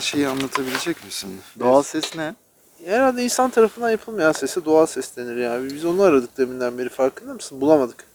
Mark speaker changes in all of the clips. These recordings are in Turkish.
Speaker 1: bana şeyi anlatabilecek misin? Doğal ses ne?
Speaker 2: Herhalde insan tarafından yapılmayan sese doğal ses denir ya. Biz onu aradık deminden beri farkında mısın? Bulamadık.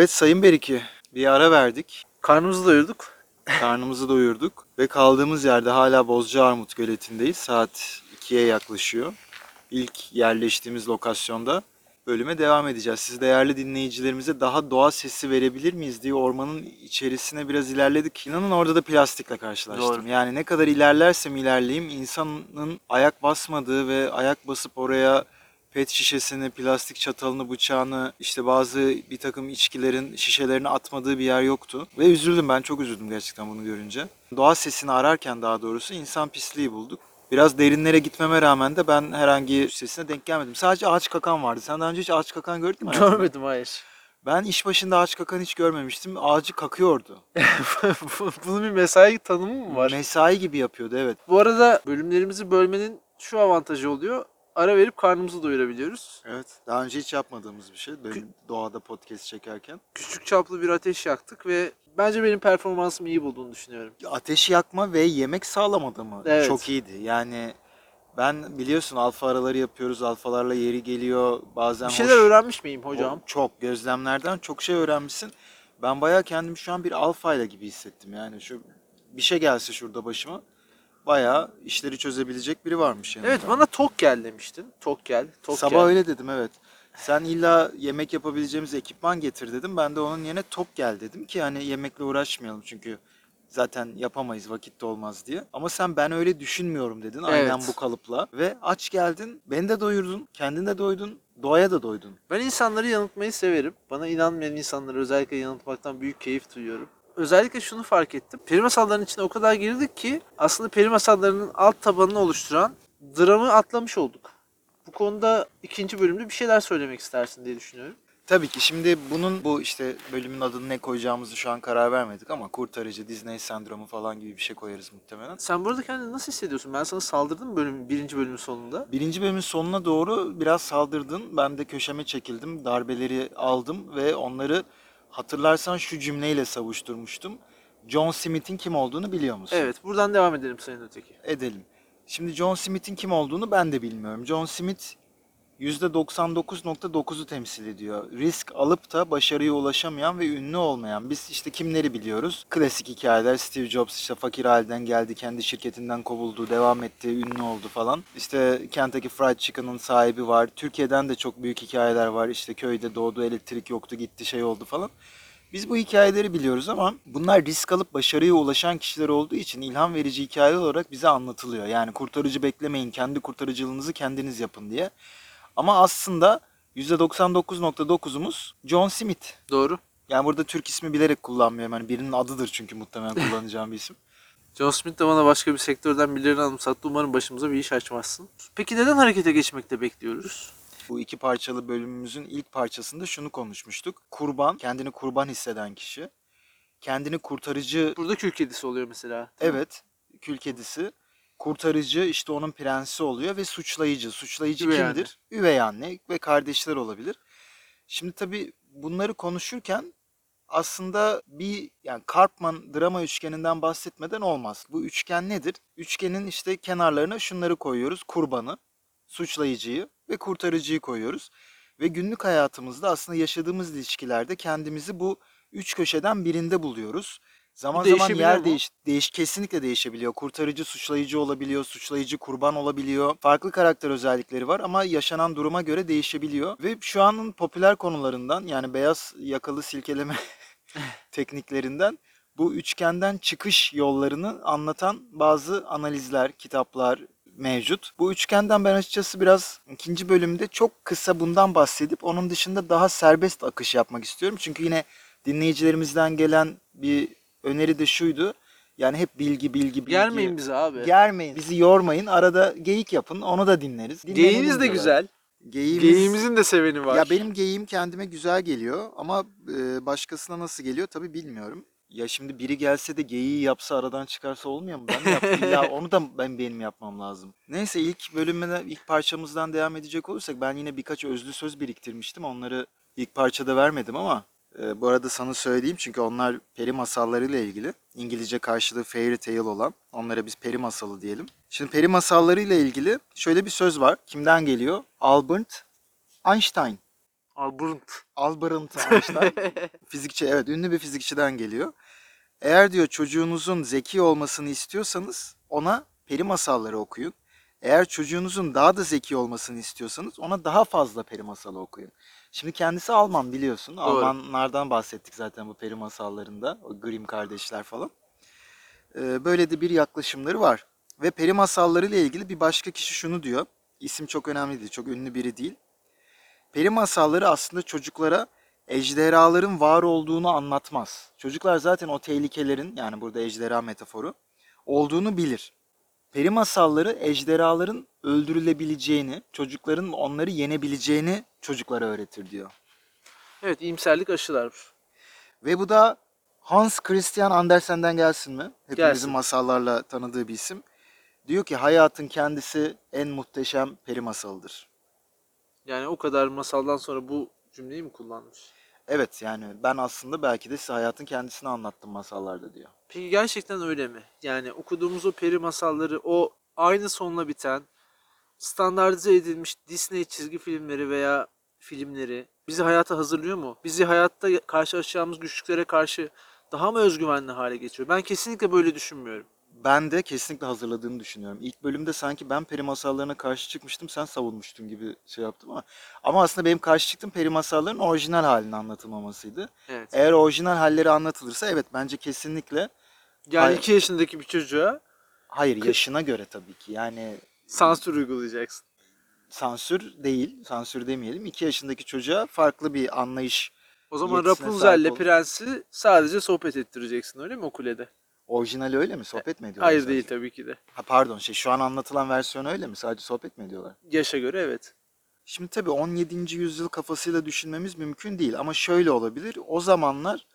Speaker 1: Evet Sayın Beriki, bir ara verdik.
Speaker 2: Karnımızı doyurduk.
Speaker 1: Karnımızı doyurduk ve kaldığımız yerde hala Bozcaarmut Göleti'ndeyiz. Saat 2'ye yaklaşıyor. İlk yerleştiğimiz lokasyonda bölüme devam edeceğiz. Siz değerli dinleyicilerimize daha doğa sesi verebilir miyiz diye ormanın içerisine biraz ilerledik. İnanın orada da plastikle karşılaştım.
Speaker 2: Doğru.
Speaker 1: Yani ne kadar ilerlersem ilerleyeyim insanın ayak basmadığı ve ayak basıp oraya pet şişesini, plastik çatalını, bıçağını, işte bazı bir takım içkilerin şişelerini atmadığı bir yer yoktu. Ve üzüldüm ben çok üzüldüm gerçekten bunu görünce. Doğa sesini ararken daha doğrusu insan pisliği bulduk. Biraz derinlere gitmeme rağmen de ben herhangi sesine denk gelmedim. Sadece ağaç kakan vardı. Sen daha önce hiç ağaç kakan gördün mü? hayatında?
Speaker 2: Görmedim hayır.
Speaker 1: Ben iş başında ağaç kakan hiç görmemiştim. Ağacı kakıyordu.
Speaker 2: Bunun bir mesai tanımı mı var?
Speaker 1: Mesai gibi yapıyordu evet.
Speaker 2: Bu arada bölümlerimizi bölmenin şu avantajı oluyor. Ara verip karnımızı doyurabiliyoruz.
Speaker 1: Evet. Daha önce hiç yapmadığımız bir şey. Böyle doğada podcast çekerken.
Speaker 2: Küçük çaplı bir ateş yaktık ve bence benim performansımı iyi bulduğunu düşünüyorum.
Speaker 1: ateş yakma ve yemek sağlamada mı
Speaker 2: Evet.
Speaker 1: çok iyiydi. Yani ben biliyorsun alfa araları yapıyoruz. Alfalarla yeri geliyor. Bazen
Speaker 2: Bir şeyler
Speaker 1: hoş-
Speaker 2: öğrenmiş miyim hocam?
Speaker 1: O- Çok gözlemlerden çok şey öğrenmişsin. Ben bayağı kendimi şu an bir alfayla gibi hissettim. Yani şu bir şey gelse şurada başıma bayağı işleri çözebilecek biri varmış yanımda.
Speaker 2: Evet bana tok gel demiştin. Tok gel. Tok
Speaker 1: Sabah
Speaker 2: gel.
Speaker 1: öyle dedim evet. Sen illa yemek yapabileceğimiz ekipman getir dedim. Ben de onun yerine top gel dedim ki hani yemekle uğraşmayalım çünkü zaten yapamayız vakitte olmaz diye. Ama sen ben öyle düşünmüyorum dedin aynen
Speaker 2: Evet.
Speaker 1: bu kalıpla. Ve aç geldin, beni de doyurdun, kendin de doydun, doğaya da doydun.
Speaker 2: Ben insanları yanıltmayı severim. Bana inanmayan insanları özellikle yanıltmaktan büyük keyif duyuyorum. Özellikle şunu fark ettim. Peri masallarının içine o kadar girdik ki aslında peri masallarının alt tabanını oluşturan dramı atlamış olduk. Bu konuda ikinci bölümde bir şeyler söylemek istersin diye düşünüyorum.
Speaker 1: Tabii ki şimdi bunun bu işte bölümün adını ne koyacağımızı şu an karar vermedik ama kurtarıcı, Disney sendromu falan gibi bir şey koyarız muhtemelen.
Speaker 2: Sen burada kendini nasıl hissediyorsun? Ben sana saldırdım bölüm, birinci bölümün sonunda.
Speaker 1: Birinci bölümün sonuna doğru biraz saldırdın. Ben de köşeme çekildim. Darbeleri aldım ve onları hatırlarsan şu cümleyle savuşturmuştum. John Smith'in kim olduğunu biliyor musun?
Speaker 2: Evet buradan devam edelim Sayın Öteki.
Speaker 1: Edelim. Şimdi John Smith'in kim olduğunu ben de bilmiyorum. John Smith %99.9'u temsil ediyor. Risk alıp da başarıya ulaşamayan ve ünlü olmayan. Biz işte kimleri biliyoruz? Klasik hikayeler. Steve Jobs işte fakir halden geldi, kendi şirketinden kovuldu, devam etti, ünlü oldu falan. İşte Kentucky Fried Chicken'ın sahibi var. Türkiye'den de çok büyük hikayeler var. İşte köyde doğdu, elektrik yoktu, gitti, şey oldu falan. Biz bu hikayeleri biliyoruz ama bunlar risk alıp başarıya ulaşan kişiler olduğu için ilham verici hikaye olarak bize anlatılıyor. Yani kurtarıcı beklemeyin, kendi kurtarıcılığınızı kendiniz yapın diye. Ama aslında %99.9'umuz John Smith.
Speaker 2: Doğru.
Speaker 1: Yani burada Türk ismi bilerek kullanmıyorum. Yani birinin adıdır çünkü muhtemelen kullanacağım bir isim.
Speaker 2: John Smith de bana başka bir sektörden birilerini anımsattı. Umarım başımıza bir iş açmazsın. Peki neden harekete geçmekte bekliyoruz?
Speaker 1: Bu iki parçalı bölümümüzün ilk parçasında şunu konuşmuştuk. Kurban, kendini kurban hisseden kişi. Kendini kurtarıcı
Speaker 2: Burada kül kedisi oluyor mesela. değil mi?
Speaker 1: Evet, kül kedisi. Kurtarıcı işte onun prensi oluyor ve suçlayıcı. Suçlayıcı
Speaker 2: Üvey
Speaker 1: kimdir? Üvey anne ve kardeşler olabilir. Şimdi tabii bunları konuşurken aslında bir yani Karpman drama üçgeninden bahsetmeden olmaz. Bu üçgen nedir? Üçgenin işte kenarlarına şunları koyuyoruz. Kurbanı, suçlayıcıyı ve kurtarıcıyı koyuyoruz. Ve günlük hayatımızda aslında yaşadığımız ilişkilerde kendimizi bu üç köşeden birinde buluyoruz. Zaman zaman
Speaker 2: değişebiliyor
Speaker 1: yer
Speaker 2: mu?
Speaker 1: değiş, değiş kesinlikle değişebiliyor. Kurtarıcı suçlayıcı olabiliyor, suçlayıcı kurban olabiliyor. Farklı karakter özellikleri var ama yaşanan duruma göre değişebiliyor. Ve şu anın popüler konularından yani beyaz yakalı silkeleme tekniklerinden bu üçgenden çıkış yollarını anlatan bazı analizler, kitaplar mevcut. Bu üçgenden ben açıkçası biraz ikinci bölümde çok kısa bundan bahsedip onun dışında daha serbest akış yapmak istiyorum. Çünkü yine dinleyicilerimizden gelen bir öneri de şuydu. Yani hep bilgi bilgi bilgi.
Speaker 2: Germeyin bizi abi.
Speaker 1: Germeyin. Bizi yormayın. Arada geyik yapın. Onu da dinleriz. Dinlenelim
Speaker 2: Geyiğiniz de
Speaker 1: diyorlar.
Speaker 2: güzel.
Speaker 1: Geyiğimiz...
Speaker 2: Geyiğimizin de seveni var.
Speaker 1: Ya benim geyiğim kendime güzel geliyor ama e, başkasına nasıl geliyor tabii bilmiyorum. Ya şimdi biri gelse de geyiği yapsa aradan çıkarsa olmuyor mu? Ben de yap- illa onu da ben benim yapmam lazım. Neyse ilk bölümüne ilk parçamızdan devam edecek olursak ben yine birkaç özlü söz biriktirmiştim. Onları ilk parçada vermedim ama e, bu arada sana söyleyeyim çünkü onlar peri masallarıyla ilgili. İngilizce karşılığı fairy tale olan. Onlara biz peri masalı diyelim. Şimdi peri masallarıyla ilgili şöyle bir söz var. Kimden geliyor? Albert Einstein.
Speaker 2: Albrunt.
Speaker 1: Albert Einstein. fizikçi evet ünlü bir fizikçiden geliyor. Eğer diyor çocuğunuzun zeki olmasını istiyorsanız ona peri masalları okuyun. Eğer çocuğunuzun daha da zeki olmasını istiyorsanız ona daha fazla peri masalı okuyun. Şimdi kendisi Alman biliyorsun. Almanlardan bahsettik zaten bu peri masallarında. O Grimm kardeşler falan. Ee, böyle de bir yaklaşımları var. Ve peri masalları ile ilgili bir başka kişi şunu diyor. İsim çok önemli değil, çok ünlü biri değil. Peri masalları aslında çocuklara ejderhaların var olduğunu anlatmaz. Çocuklar zaten o tehlikelerin yani burada ejderha metaforu olduğunu bilir. Peri masalları ejderhaların öldürülebileceğini, çocukların onları yenebileceğini çocuklara öğretir diyor.
Speaker 2: Evet iyimserlik aşılar.
Speaker 1: Ve bu da Hans Christian Andersen'den gelsin mi? Hepimizin
Speaker 2: Gelsin.
Speaker 1: masallarla tanıdığı bir isim. Diyor ki hayatın kendisi en muhteşem peri masalıdır.
Speaker 2: Yani o kadar masaldan sonra bu cümleyi mi kullanmış?
Speaker 1: Evet yani ben aslında belki de size hayatın kendisini anlattım masallarda diyor.
Speaker 2: Peki gerçekten öyle mi? Yani okuduğumuz o peri masalları o aynı sonla biten standartize edilmiş Disney çizgi filmleri veya filmleri bizi hayata hazırlıyor mu? Bizi hayatta karşılaşacağımız güçlüklere karşı daha mı özgüvenli hale getiriyor? Ben kesinlikle böyle düşünmüyorum.
Speaker 1: Ben de kesinlikle hazırladığını düşünüyorum. İlk bölümde sanki ben peri masallarına karşı çıkmıştım, sen savunmuştun gibi şey yaptım ama ama aslında benim karşı çıktığım peri masallarının orijinal halinin anlatılmamasıydı.
Speaker 2: Evet.
Speaker 1: Eğer orijinal halleri anlatılırsa evet bence kesinlikle
Speaker 2: Yani
Speaker 1: Hayır.
Speaker 2: 2 yaşındaki bir çocuğa
Speaker 1: hayır yaşına göre tabii ki. Yani
Speaker 2: sansür uygulayacaksın.
Speaker 1: sansür değil, sansür demeyelim. 2 yaşındaki çocuğa farklı bir anlayış.
Speaker 2: O zaman Rapunzel'le prensi sadece sohbet ettireceksin öyle mi o kulede?
Speaker 1: Orijinali öyle mi? Sohbet mi ediyorlar?
Speaker 2: Hayır
Speaker 1: sadece?
Speaker 2: değil tabii ki de.
Speaker 1: Ha, pardon şey şu an anlatılan versiyon öyle mi? Sadece sohbet mi ediyorlar?
Speaker 2: Yaşa göre evet.
Speaker 1: Şimdi tabii 17. yüzyıl kafasıyla düşünmemiz mümkün değil ama şöyle olabilir. O zamanlar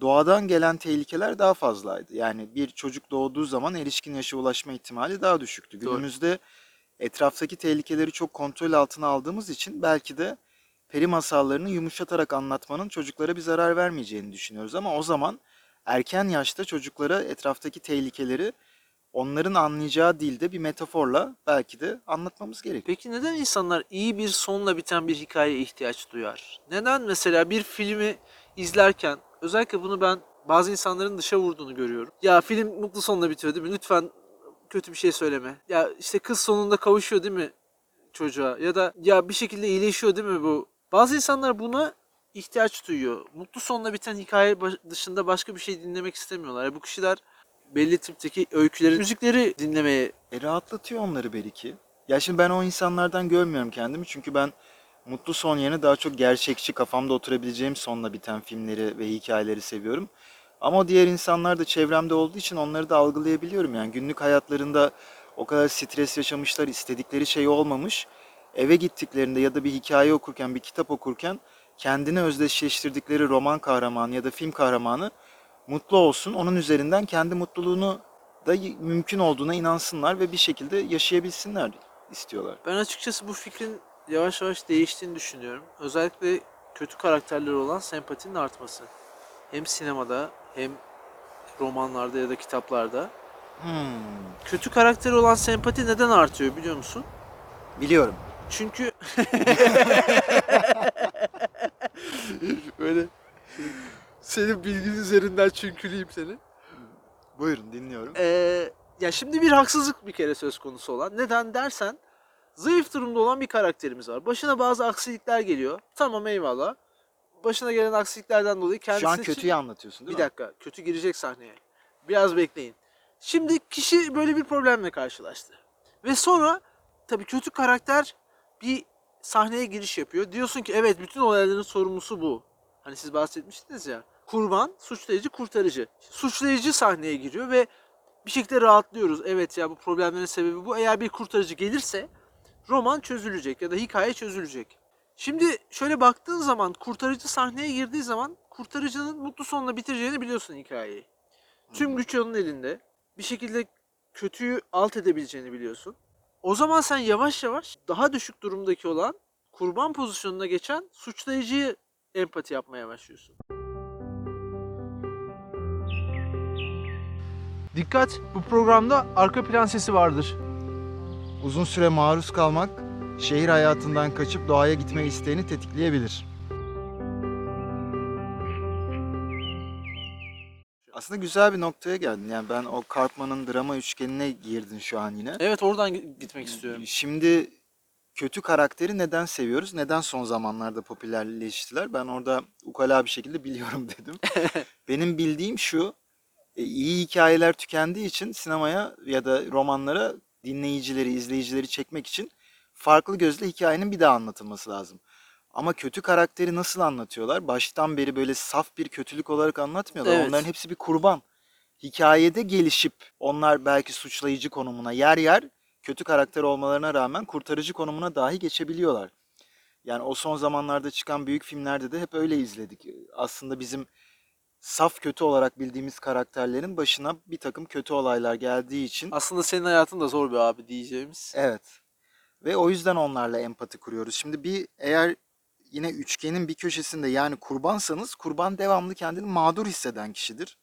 Speaker 1: doğadan gelen tehlikeler daha fazlaydı. Yani bir çocuk doğduğu zaman erişkin yaşa ulaşma ihtimali daha düşüktü.
Speaker 2: Doğru.
Speaker 1: Günümüzde etraftaki tehlikeleri çok kontrol altına aldığımız için belki de peri masallarını yumuşatarak anlatmanın çocuklara bir zarar vermeyeceğini düşünüyoruz. Ama o zaman erken yaşta çocuklara etraftaki tehlikeleri onların anlayacağı dilde bir metaforla belki de anlatmamız gerekiyor.
Speaker 2: Peki neden insanlar iyi bir sonla biten bir hikayeye ihtiyaç duyar? Neden mesela bir filmi izlerken özellikle bunu ben bazı insanların dışa vurduğunu görüyorum. Ya film mutlu sonla bitiyor değil mi? Lütfen kötü bir şey söyleme. Ya işte kız sonunda kavuşuyor değil mi çocuğa? Ya da ya bir şekilde iyileşiyor değil mi bu? Bazı insanlar buna ihtiyaç duyuyor. Mutlu sonla biten hikaye dışında başka bir şey dinlemek istemiyorlar. Ya bu kişiler belli tipteki öyküleri, müzikleri dinlemeye
Speaker 1: E rahatlatıyor onları belki. Ya şimdi ben o insanlardan görmüyorum kendimi çünkü ben mutlu son yerine daha çok gerçekçi kafamda oturabileceğim sonla biten filmleri ve hikayeleri seviyorum. Ama diğer insanlar da çevremde olduğu için onları da algılayabiliyorum. Yani günlük hayatlarında o kadar stres yaşamışlar, istedikleri şey olmamış. Eve gittiklerinde ya da bir hikaye okurken, bir kitap okurken kendini özdeşleştirdikleri roman kahramanı ya da film kahramanı mutlu olsun. Onun üzerinden kendi mutluluğunu da mümkün olduğuna inansınlar ve bir şekilde yaşayabilsinler istiyorlar.
Speaker 2: Ben açıkçası bu fikrin yavaş yavaş değiştiğini düşünüyorum. Özellikle kötü karakterleri olan sempatinin artması. Hem sinemada hem romanlarda ya da kitaplarda.
Speaker 1: Hmm,
Speaker 2: Kötü karakteri olan sempati neden artıyor biliyor musun?
Speaker 1: biliyorum.
Speaker 2: Çünkü böyle senin bilgin üzerinden çünküleyim seni.
Speaker 1: Buyurun dinliyorum.
Speaker 2: Ee, ya şimdi bir haksızlık bir kere söz konusu olan. Neden dersen zayıf durumda olan bir karakterimiz var. Başına bazı aksilikler geliyor. Tamam eyvallah. Başına gelen aksiliklerden dolayı kendisi
Speaker 1: Şu an
Speaker 2: için-
Speaker 1: kötüyü anlatıyorsun değil
Speaker 2: Bir
Speaker 1: mi?
Speaker 2: dakika kötü girecek sahneye. Biraz bekleyin. Şimdi kişi böyle bir problemle karşılaştı. Ve sonra tabii kötü karakter bir sahneye giriş yapıyor. Diyorsun ki evet bütün olayların sorumlusu bu. Hani siz bahsetmiştiniz ya. kurban, suçlayıcı, kurtarıcı. Suçlayıcı sahneye giriyor ve bir şekilde rahatlıyoruz. Evet ya bu problemlerin sebebi bu. Eğer bir kurtarıcı gelirse roman çözülecek ya da hikaye çözülecek. Şimdi şöyle baktığın zaman kurtarıcı sahneye girdiği zaman kurtarıcının mutlu sonla bitireceğini biliyorsun hikayeyi. Tüm güç onun elinde. Bir şekilde kötüyü alt edebileceğini biliyorsun. O zaman sen yavaş yavaş daha düşük durumdaki olan kurban pozisyonuna geçen suçlayıcıyı empati yapmaya başlıyorsun. Dikkat! Bu programda arka plan sesi vardır.
Speaker 1: Uzun süre maruz kalmak şehir hayatından kaçıp doğaya gitme isteğini tetikleyebilir. Aslında güzel bir noktaya geldin. Yani ben o Karpman'ın drama üçgenine girdin şu an yine.
Speaker 2: Evet oradan gi- gitmek istiyorum.
Speaker 1: Şimdi kötü karakteri neden seviyoruz? Neden son zamanlarda popülerleştiler? Ben orada ukala bir şekilde biliyorum dedim. Benim bildiğim şu. e, iyi hikayeler tükendiği için sinemaya ya da romanlara dinleyicileri, izleyicileri çekmek için farklı gözle hikayenin bir daha anlatılması lazım. Ama kötü karakteri nasıl anlatıyorlar? Baştan beri böyle saf bir kötülük olarak anlatmıyorlar.
Speaker 2: Evet.
Speaker 1: Onların hepsi bir kurban. Hikayede gelişip onlar belki suçlayıcı konumuna yer yer kötü karakter olmalarına rağmen kurtarıcı konumuna dahi geçebiliyorlar. Yani o son zamanlarda çıkan büyük filmlerde de hep öyle izledik. Aslında bizim saf kötü olarak bildiğimiz karakterlerin başına bir takım kötü olaylar geldiği için
Speaker 2: Aslında senin hayatın da zor bir abi diyeceğimiz.
Speaker 1: evet. Ve o yüzden onlarla empati kuruyoruz. Şimdi bir eğer yine üçgenin bir köşesinde yani kurbansanız kurban devamlı kendini mağdur hisseden kişidir.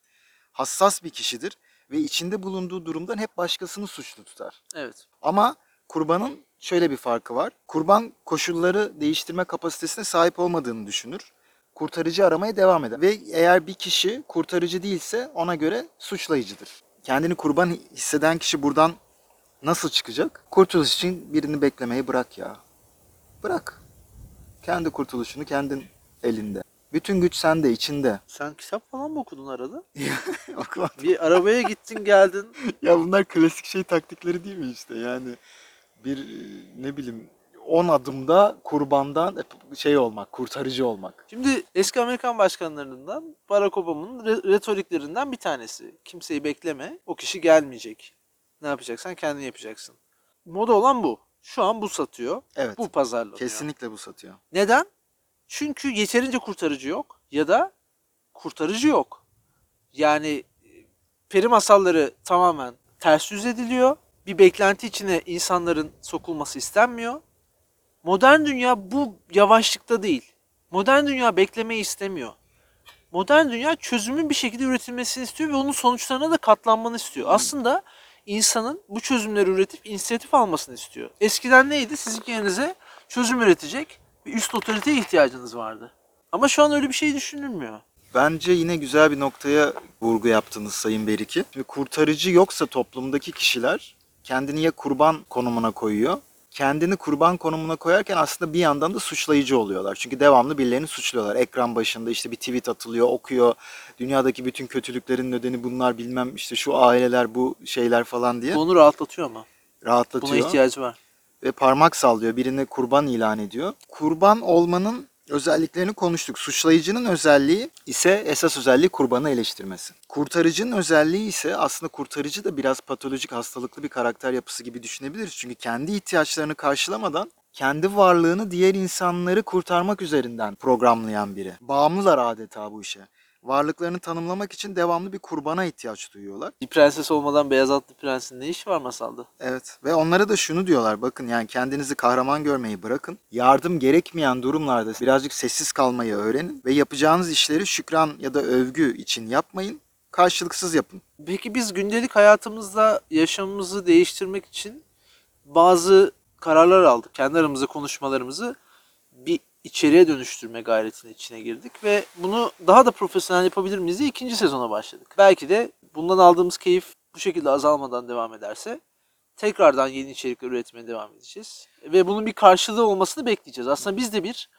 Speaker 1: Hassas bir kişidir ve içinde bulunduğu durumdan hep başkasını suçlu tutar.
Speaker 2: Evet.
Speaker 1: Ama kurbanın şöyle bir farkı var. Kurban koşulları değiştirme kapasitesine sahip olmadığını düşünür. Kurtarıcı aramaya devam eder. Ve eğer bir kişi kurtarıcı değilse ona göre suçlayıcıdır. Kendini kurban hisseden kişi buradan nasıl çıkacak? Kurtuluş için birini beklemeyi bırak ya. Bırak. Kendi kurtuluşunu kendin elinde. Bütün güç sende, içinde.
Speaker 2: Sen kitap falan mı okudun arada?
Speaker 1: Okula-
Speaker 2: Bir arabaya gittin geldin.
Speaker 1: Ya bunlar klasik şey taktikleri değil mi işte yani bir ne bileyim 10 adımda kurbandan şey olmak, kurtarıcı olmak.
Speaker 2: Şimdi eski Amerikan başkanlarından Barack Obama'nın re- retoriklerinden bir tanesi. Kimseyi bekleme, o kişi gelmeyecek. Ne yapacaksan kendin yapacaksın. Moda olan bu. Şu an bu satıyor.
Speaker 1: Evet.
Speaker 2: Bu pazarlanıyor.
Speaker 1: Kesinlikle bu satıyor.
Speaker 2: Neden? Çünkü yeterince kurtarıcı yok ya da kurtarıcı yok. Yani e, peri masalları tamamen ters yüz ediliyor. Bir beklenti içine insanların sokulması istenmiyor. Modern dünya bu yavaşlıkta değil. Modern dünya beklemeyi istemiyor. Modern dünya çözümün bir şekilde üretilmesini istiyor ve onun sonuçlarına da katlanmanı istiyor. Aslında insanın bu çözümleri üretip inisiyatif almasını istiyor. Eskiden neydi? Sizin yerinize çözüm üretecek bir üst otoriteye ihtiyacınız vardı. Ama şu an öyle bir şey düşünülmüyor.
Speaker 1: Bence yine güzel bir noktaya vurgu yaptınız Sayın Beriki. Şimdi kurtarıcı yoksa toplumdaki kişiler kendini ya kurban konumuna koyuyor. Kendini kurban konumuna koyarken aslında bir yandan da suçlayıcı oluyorlar. Çünkü devamlı birilerini suçluyorlar. Ekran başında işte bir tweet atılıyor, okuyor. Dünyadaki bütün kötülüklerin nedeni bunlar bilmem işte şu aileler bu şeyler falan diye
Speaker 2: onu rahatlatıyor ama.
Speaker 1: rahatlatıyor.
Speaker 2: Buna ihtiyacı var.
Speaker 1: ve parmak sallıyor. Birini kurban ilan ediyor. Kurban olmanın özelliklerini konuştuk. Suçlayıcının özelliği ise esas özelliği kurbanı eleştirmesi. Kurtarıcının özelliği ise aslında kurtarıcı da biraz patolojik hastalıklı bir karakter yapısı gibi düşünebiliriz. Çünkü kendi ihtiyaçlarını karşılamadan kendi varlığını diğer insanları kurtarmak üzerinden programlayan biri. Bağımlılar adeta bu işe. Varlıklarını tanımlamak için devamlı bir kurbana ihtiyaç duyuyorlar.
Speaker 2: Bir prenses olmadan beyaz atlı prensin ne işi var masalda?
Speaker 1: Evet ve onlara da şunu diyorlar bakın yani kendinizi kahraman görmeyi bırakın. Yardım gerekmeyen durumlarda birazcık sessiz kalmayı öğrenin ve yapacağınız işleri şükran ya da övgü için yapmayın. Karşılıksız yapın.
Speaker 2: Peki biz gündelik hayatımızda yaşamımızı değiştirmek için bazı kararlar aldık. Kendi aramızda konuşmalarımızı bir içeriye dönüştürme gayretinin içine girdik ve bunu daha da profesyonel yapabilir miyiz diye ikinci sezona başladık. Belki de bundan aldığımız keyif bu şekilde azalmadan devam ederse tekrardan yeni içerikler üretmeye devam edeceğiz. Ve bunun bir karşılığı olmasını bekleyeceğiz. Aslında biz de bir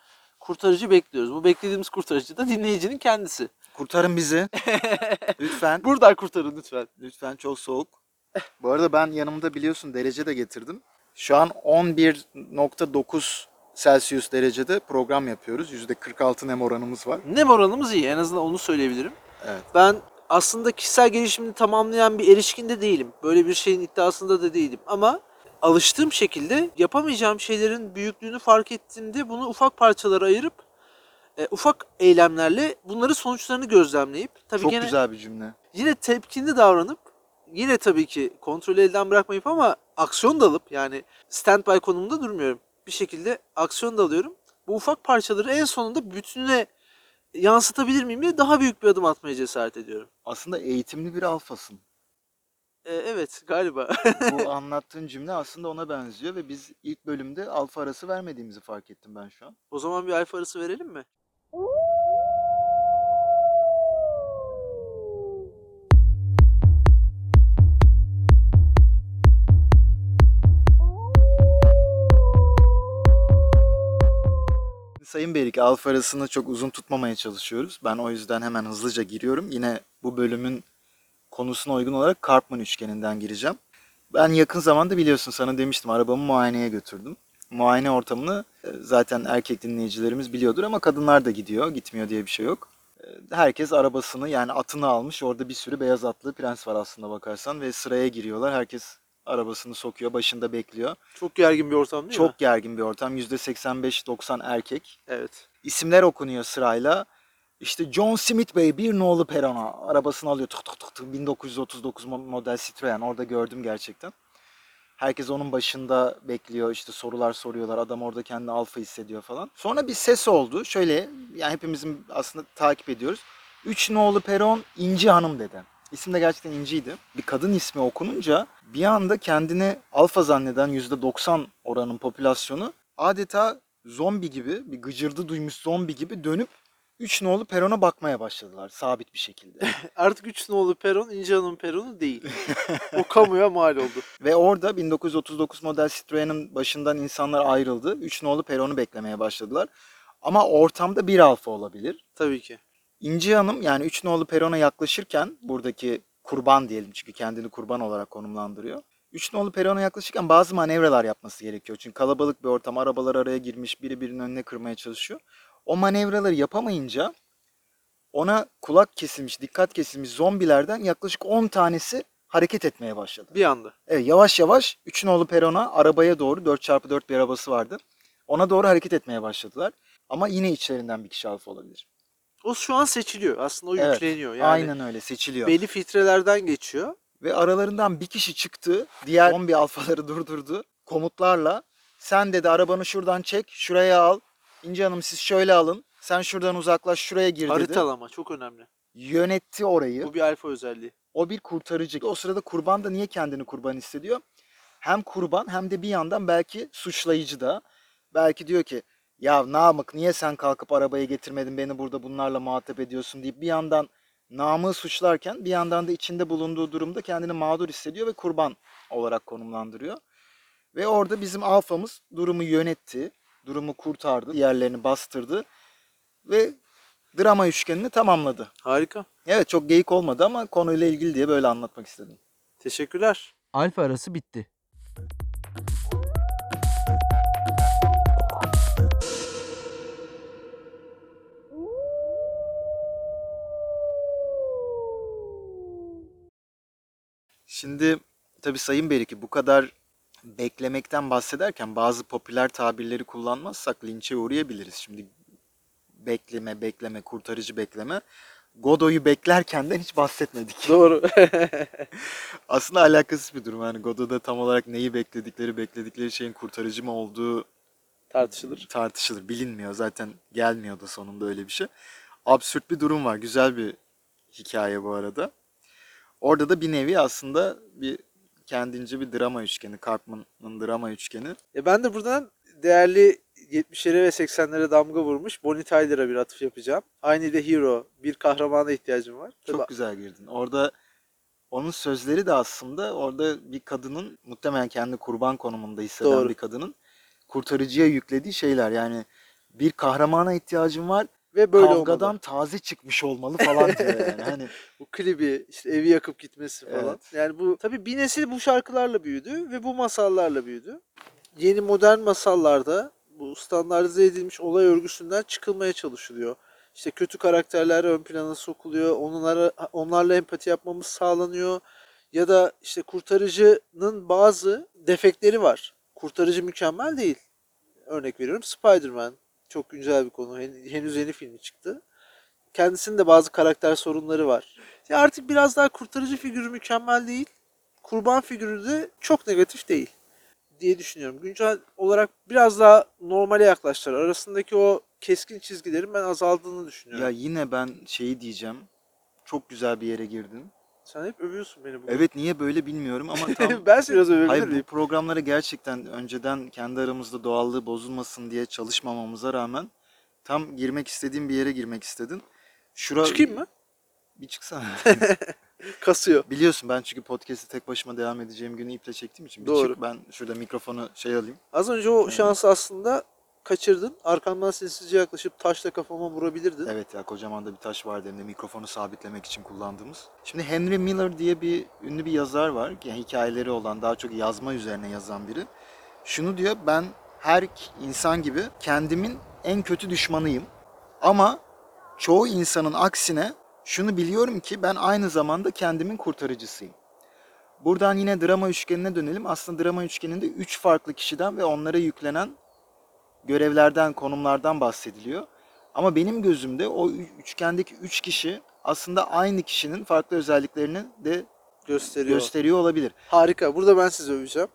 Speaker 2: kurtarıcı bekliyoruz. Bu beklediğimiz kurtarıcı da dinleyicinin kendisi.
Speaker 1: Kurtarın bizi. Lütfen.
Speaker 2: Buradan kurtarın lütfen.
Speaker 1: Lütfen çok soğuk. Bu arada ben yanımda biliyorsun derece de getirdim. Şu an 11.9 Celsius derecede program yapıyoruz. %46 nem oranımız var.
Speaker 2: Nem oranımız iyi en azından onu söyleyebilirim.
Speaker 1: Evet.
Speaker 2: Ben aslında kişisel gelişimini tamamlayan bir erişkinde değilim. Böyle bir şeyin iddiasında da değilim. Ama alıştığım şekilde yapamayacağım şeylerin büyüklüğünü fark ettiğimde bunu ufak parçalara ayırıp e, ufak eylemlerle bunların sonuçlarını gözlemleyip tabii
Speaker 1: Çok
Speaker 2: gene
Speaker 1: güzel bir cümle.
Speaker 2: yine tepkili davranıp yine tabii ki kontrolü elden bırakmayıp ama aksiyon da alıp yani standby konumunda durmuyorum. Bir şekilde aksiyon da alıyorum. Bu ufak parçaları en sonunda bütününe yansıtabilir miyim diye daha büyük bir adım atmaya cesaret ediyorum.
Speaker 1: Aslında eğitimli bir alfasın.
Speaker 2: E, evet galiba.
Speaker 1: Bu anlattığın cümle aslında ona benziyor ve biz ilk bölümde alfa arası vermediğimizi fark ettim ben şu an.
Speaker 2: o zaman bir alfa arası verelim mi?
Speaker 1: Sayın Berik alfa arasını çok uzun tutmamaya çalışıyoruz. Ben o yüzden hemen hızlıca giriyorum. Yine bu bölümün konusuna uygun olarak Karpman üçgeninden gireceğim. Ben yakın zamanda biliyorsun sana demiştim arabamı muayeneye götürdüm. Muayene ortamını e, zaten erkek dinleyicilerimiz biliyordur ama kadınlar da gidiyor. Gitmiyor diye bir şey yok. E, Herkes arabasını yani atını almış. Orada bir sürü beyaz atlı prens var aslında bakarsan ve sıraya giriyorlar. Herkes arabasını sokuyor, başında bekliyor.
Speaker 2: Çok gergin bir ortam değil mi?
Speaker 1: Çok gergin bir ortam. %85-90 erkek.
Speaker 2: Evet.
Speaker 1: İsimler okunuyor sırayla. İşte John Smith Bey bir nolu perona arabasını alıyor. Tık tık tık tık 1939 mo- model Citroen orada gördüm gerçekten. Herkes onun başında bekliyor işte sorular soruyorlar. Adam orada kendini alfa hissediyor falan. Sonra bir ses oldu. Şöyle yani hepimizin aslında takip ediyoruz. Üç nolu peron İnci Hanım dedi. İsim de gerçekten İnci'ydi. Bir kadın ismi okununca bir anda kendini alfa zanneden %90 oranın popülasyonu adeta zombi gibi bir gıcırdı duymuş zombi gibi dönüp 3 nolu perona bakmaya başladılar sabit bir şekilde.
Speaker 2: Artık 3 nolu peron İnci Hanım peronu değil. o kamuya mal oldu.
Speaker 1: Ve orada 1939 model Citroen'in başından insanlar ayrıldı. 3 nolu peronu beklemeye başladılar. Ama ortamda bir alfa olabilir.
Speaker 2: Tabii ki.
Speaker 1: İnci Hanım yani 3 nolu perona yaklaşırken buradaki kurban diyelim çünkü kendini kurban olarak konumlandırıyor. 3 nolu perona yaklaşırken bazı manevralar yapması gerekiyor. Çünkü kalabalık bir ortam, arabalar araya girmiş, biri birinin önüne kırmaya çalışıyor. O manevraları yapamayınca ona kulak kesilmiş, dikkat kesilmiş zombilerden yaklaşık 10 tanesi hareket etmeye başladı.
Speaker 2: Bir anda.
Speaker 1: Evet yavaş yavaş 3 nolu perona arabaya doğru 4x4 bir arabası vardı. Ona doğru hareket etmeye başladılar. Ama yine içlerinden bir kişi alfa olabilir.
Speaker 2: O şu an seçiliyor. Aslında o
Speaker 1: Evet,
Speaker 2: yükleniyor. Yani
Speaker 1: Aynen öyle seçiliyor.
Speaker 2: belli filtrelerden geçiyor.
Speaker 1: Ve aralarından bir kişi çıktı. Diğer zombi alfaları durdurdu. Komutlarla sen dedi arabanı şuradan çek, şuraya al. İnci Hanım siz şöyle alın. Sen şuradan uzaklaş, şuraya gir dedi.
Speaker 2: Haritalama çok önemli.
Speaker 1: Yönetti orayı.
Speaker 2: Bu bir alfa özelliği.
Speaker 1: O bir kurtarıcı. O sırada kurban da niye kendini kurban hissediyor? Hem kurban hem de bir yandan belki suçlayıcı da. Belki diyor ki ya Namık niye sen kalkıp arabayı getirmedin beni burada bunlarla muhatap ediyorsun deyip bir yandan Namık'ı suçlarken bir yandan da içinde bulunduğu durumda kendini mağdur hissediyor ve kurban olarak konumlandırıyor. Ve orada bizim alfamız durumu yönetti, durumu kurtardı, diğerlerini bastırdı ve drama üçgenini tamamladı.
Speaker 2: Harika.
Speaker 1: Evet çok geyik olmadı ama konuyla ilgili diye böyle anlatmak istedim.
Speaker 2: Teşekkürler.
Speaker 3: Alfa arası bitti.
Speaker 1: Şimdi tabii Sayın Beriki bu kadar beklemekten bahsederken bazı popüler tabirleri kullanmazsak linçe uğrayabiliriz. Şimdi bekleme, bekleme, kurtarıcı bekleme. Godoy'u beklerken de hiç bahsetmedik.
Speaker 2: Doğru.
Speaker 1: Aslında alakasız bir durum. Yani Godot'da tam olarak neyi bekledikleri, bekledikleri şeyin kurtarıcı mı olduğu
Speaker 2: Tartışılır.
Speaker 1: tartışılır. Bilinmiyor. Zaten gelmiyor da sonunda öyle bir şey. Absürt bir durum var. Güzel bir hikaye bu arada. Orada da bir nevi aslında bir kendince bir drama üçgeni. Karpman'ın drama üçgeni.
Speaker 2: E ben de buradan değerli 70'lere ve 80'lere damga vurmuş Bonnie Tyler'a bir atıf yapacağım. Aynı de Hero, bir kahramana ihtiyacım var. Tabii
Speaker 1: Çok güzel girdin. Orada onun sözleri de aslında orada bir kadının muhtemelen kendi kurban konumunda hisseden
Speaker 2: Doğru.
Speaker 1: bir kadının kurtarıcıya yüklediği şeyler. Yani bir kahramana ihtiyacım var.
Speaker 2: Ve böyle
Speaker 1: kavgadan
Speaker 2: olmalı.
Speaker 1: taze çıkmış olmalı falan diyor yani. Hani
Speaker 2: Bu klibi, işte evi yakıp gitmesi falan.
Speaker 1: Evet.
Speaker 2: Yani bu tabii bir nesil bu şarkılarla büyüdü ve bu masallarla büyüdü. Yeni modern masallarda bu standartize edilmiş olay örgüsünden çıkılmaya çalışılıyor. İşte kötü karakterler ön plana sokuluyor. Onlara onlarla empati yapmamız sağlanıyor. Ya da işte kurtarıcının bazı defekleri var. Kurtarıcı mükemmel değil. Örnek veriyorum Spider-Man. Çok güncel bir konu. Hen- Henüz yeni filmi çıktı. Kendisinin de bazı karakter sorunları var. Ya artık biraz daha kurtarıcı figürü mükemmel değil. Kurban figürü de çok negatif değil diye düşünüyorum. Güncel olarak biraz daha normale yaklaştılar. Arasındaki o keskin çizgilerin ben azaldığını düşünüyorum.
Speaker 1: Ya yine ben şeyi diyeceğim. Çok güzel bir yere girdin.
Speaker 2: Sen hep övüyorsun beni bugün.
Speaker 1: Evet niye böyle bilmiyorum ama tam
Speaker 2: ben seni biraz övebilir
Speaker 1: Hayır bu programlara gerçekten önceden kendi aramızda doğallığı bozulmasın diye çalışmamamıza rağmen tam girmek istediğim bir yere girmek istedin. Şura
Speaker 2: Çıkayım mı?
Speaker 1: Bir çıksana.
Speaker 2: Kasıyor.
Speaker 1: Biliyorsun ben çünkü podcast'i tek başıma devam edeceğim günü iple çektiğim için. Bir
Speaker 2: Doğru.
Speaker 1: çık ben şurada mikrofonu şey alayım.
Speaker 2: Az önce o şansı aslında kaçırdın. Arkamdan sessizce yaklaşıp taşla kafama vurabilirdin.
Speaker 1: Evet ya kocaman da bir taş vardı hem de mikrofonu sabitlemek için kullandığımız. Şimdi Henry Miller diye bir ünlü bir yazar var. Yani hikayeleri olan daha çok yazma üzerine yazan biri. Şunu diyor ben her insan gibi kendimin en kötü düşmanıyım. Ama çoğu insanın aksine şunu biliyorum ki ben aynı zamanda kendimin kurtarıcısıyım. Buradan yine drama üçgenine dönelim. Aslında drama üçgeninde üç farklı kişiden ve onlara yüklenen görevlerden, konumlardan bahsediliyor. Ama benim gözümde o üçgendeki üç kişi aslında aynı kişinin farklı özelliklerini de
Speaker 2: Gösteriyor.
Speaker 1: gösteriyor olabilir.
Speaker 2: Harika. Burada ben sizi öveceğim.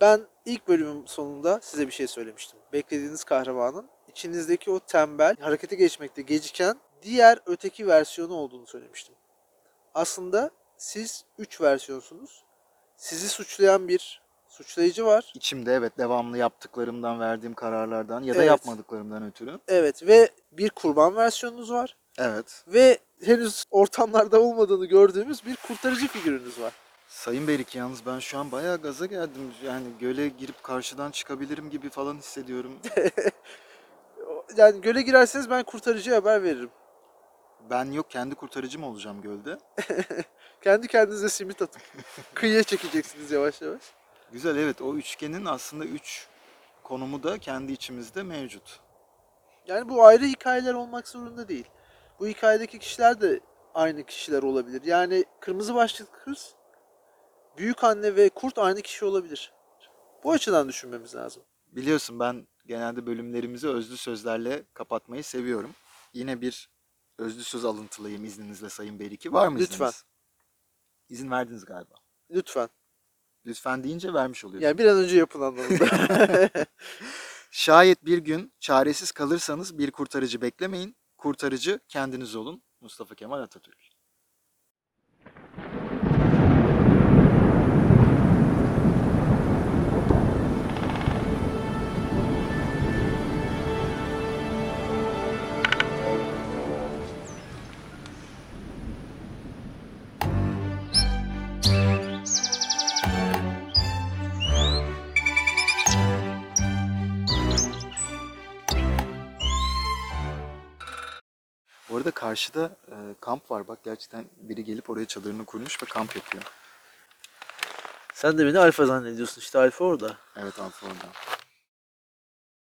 Speaker 2: Ben ilk bölümün sonunda size bir şey söylemiştim. Beklediğiniz kahramanın içinizdeki o tembel, harekete geçmekte geciken diğer öteki versiyonu olduğunu söylemiştim. Aslında siz 3 versiyonsunuz. Sizi suçlayan bir suçlayıcı var.
Speaker 1: İçimde evet devamlı yaptıklarımdan, verdiğim kararlardan ya da
Speaker 2: Evet.
Speaker 1: yapmadıklarımdan ötürü.
Speaker 2: Evet ve bir kurban versiyonunuz var.
Speaker 1: Evet.
Speaker 2: Ve henüz ortamlarda olmadığını gördüğümüz bir kurtarıcı figürünüz var.
Speaker 1: Sayın Berik yalnız ben şu an bayağı gaza geldim. Yani göle girip karşıdan çıkabilirim gibi falan hissediyorum.
Speaker 2: Yani göle girerseniz ben kurtarıcıya haber veririm.
Speaker 1: Ben yok kendi kurtarıcım olacağım gölde.
Speaker 2: Kendi kendinize simit atıp kıyıya çekeceksiniz yavaş yavaş.
Speaker 1: Güzel evet o üçgenin aslında üç konumu da kendi içimizde mevcut.
Speaker 2: Yani bu ayrı hikayeler olmak zorunda değil. Bu hikayedeki kişiler de aynı kişiler olabilir. Yani kırmızı başlıklı kız, büyük anne ve kurt aynı kişi olabilir. Bu açıdan düşünmemiz lazım.
Speaker 1: Biliyorsun ben genelde bölümlerimizi özlü sözlerle kapatmayı seviyorum. Yine bir özlü söz alıntılayayım izninizle Sayın Beriki. Var mı
Speaker 2: Lütfen.
Speaker 1: izniniz? İzin verdiniz galiba.
Speaker 2: Lütfen.
Speaker 1: Lütfen deyince vermiş oluyorsun.
Speaker 2: Yani bir an önce yapın anlamında.
Speaker 1: Şayet bir gün çaresiz kalırsanız bir kurtarıcı beklemeyin. Kurtarıcı kendiniz olun. Mustafa Kemal Atatürk. Arada karşıda e, kamp var. Bak gerçekten biri gelip oraya çadırını kurmuş ve kamp yapıyor.
Speaker 2: Sen de beni alfa zannediyorsun. İşte alfa orada.
Speaker 1: Evet Alfa orada.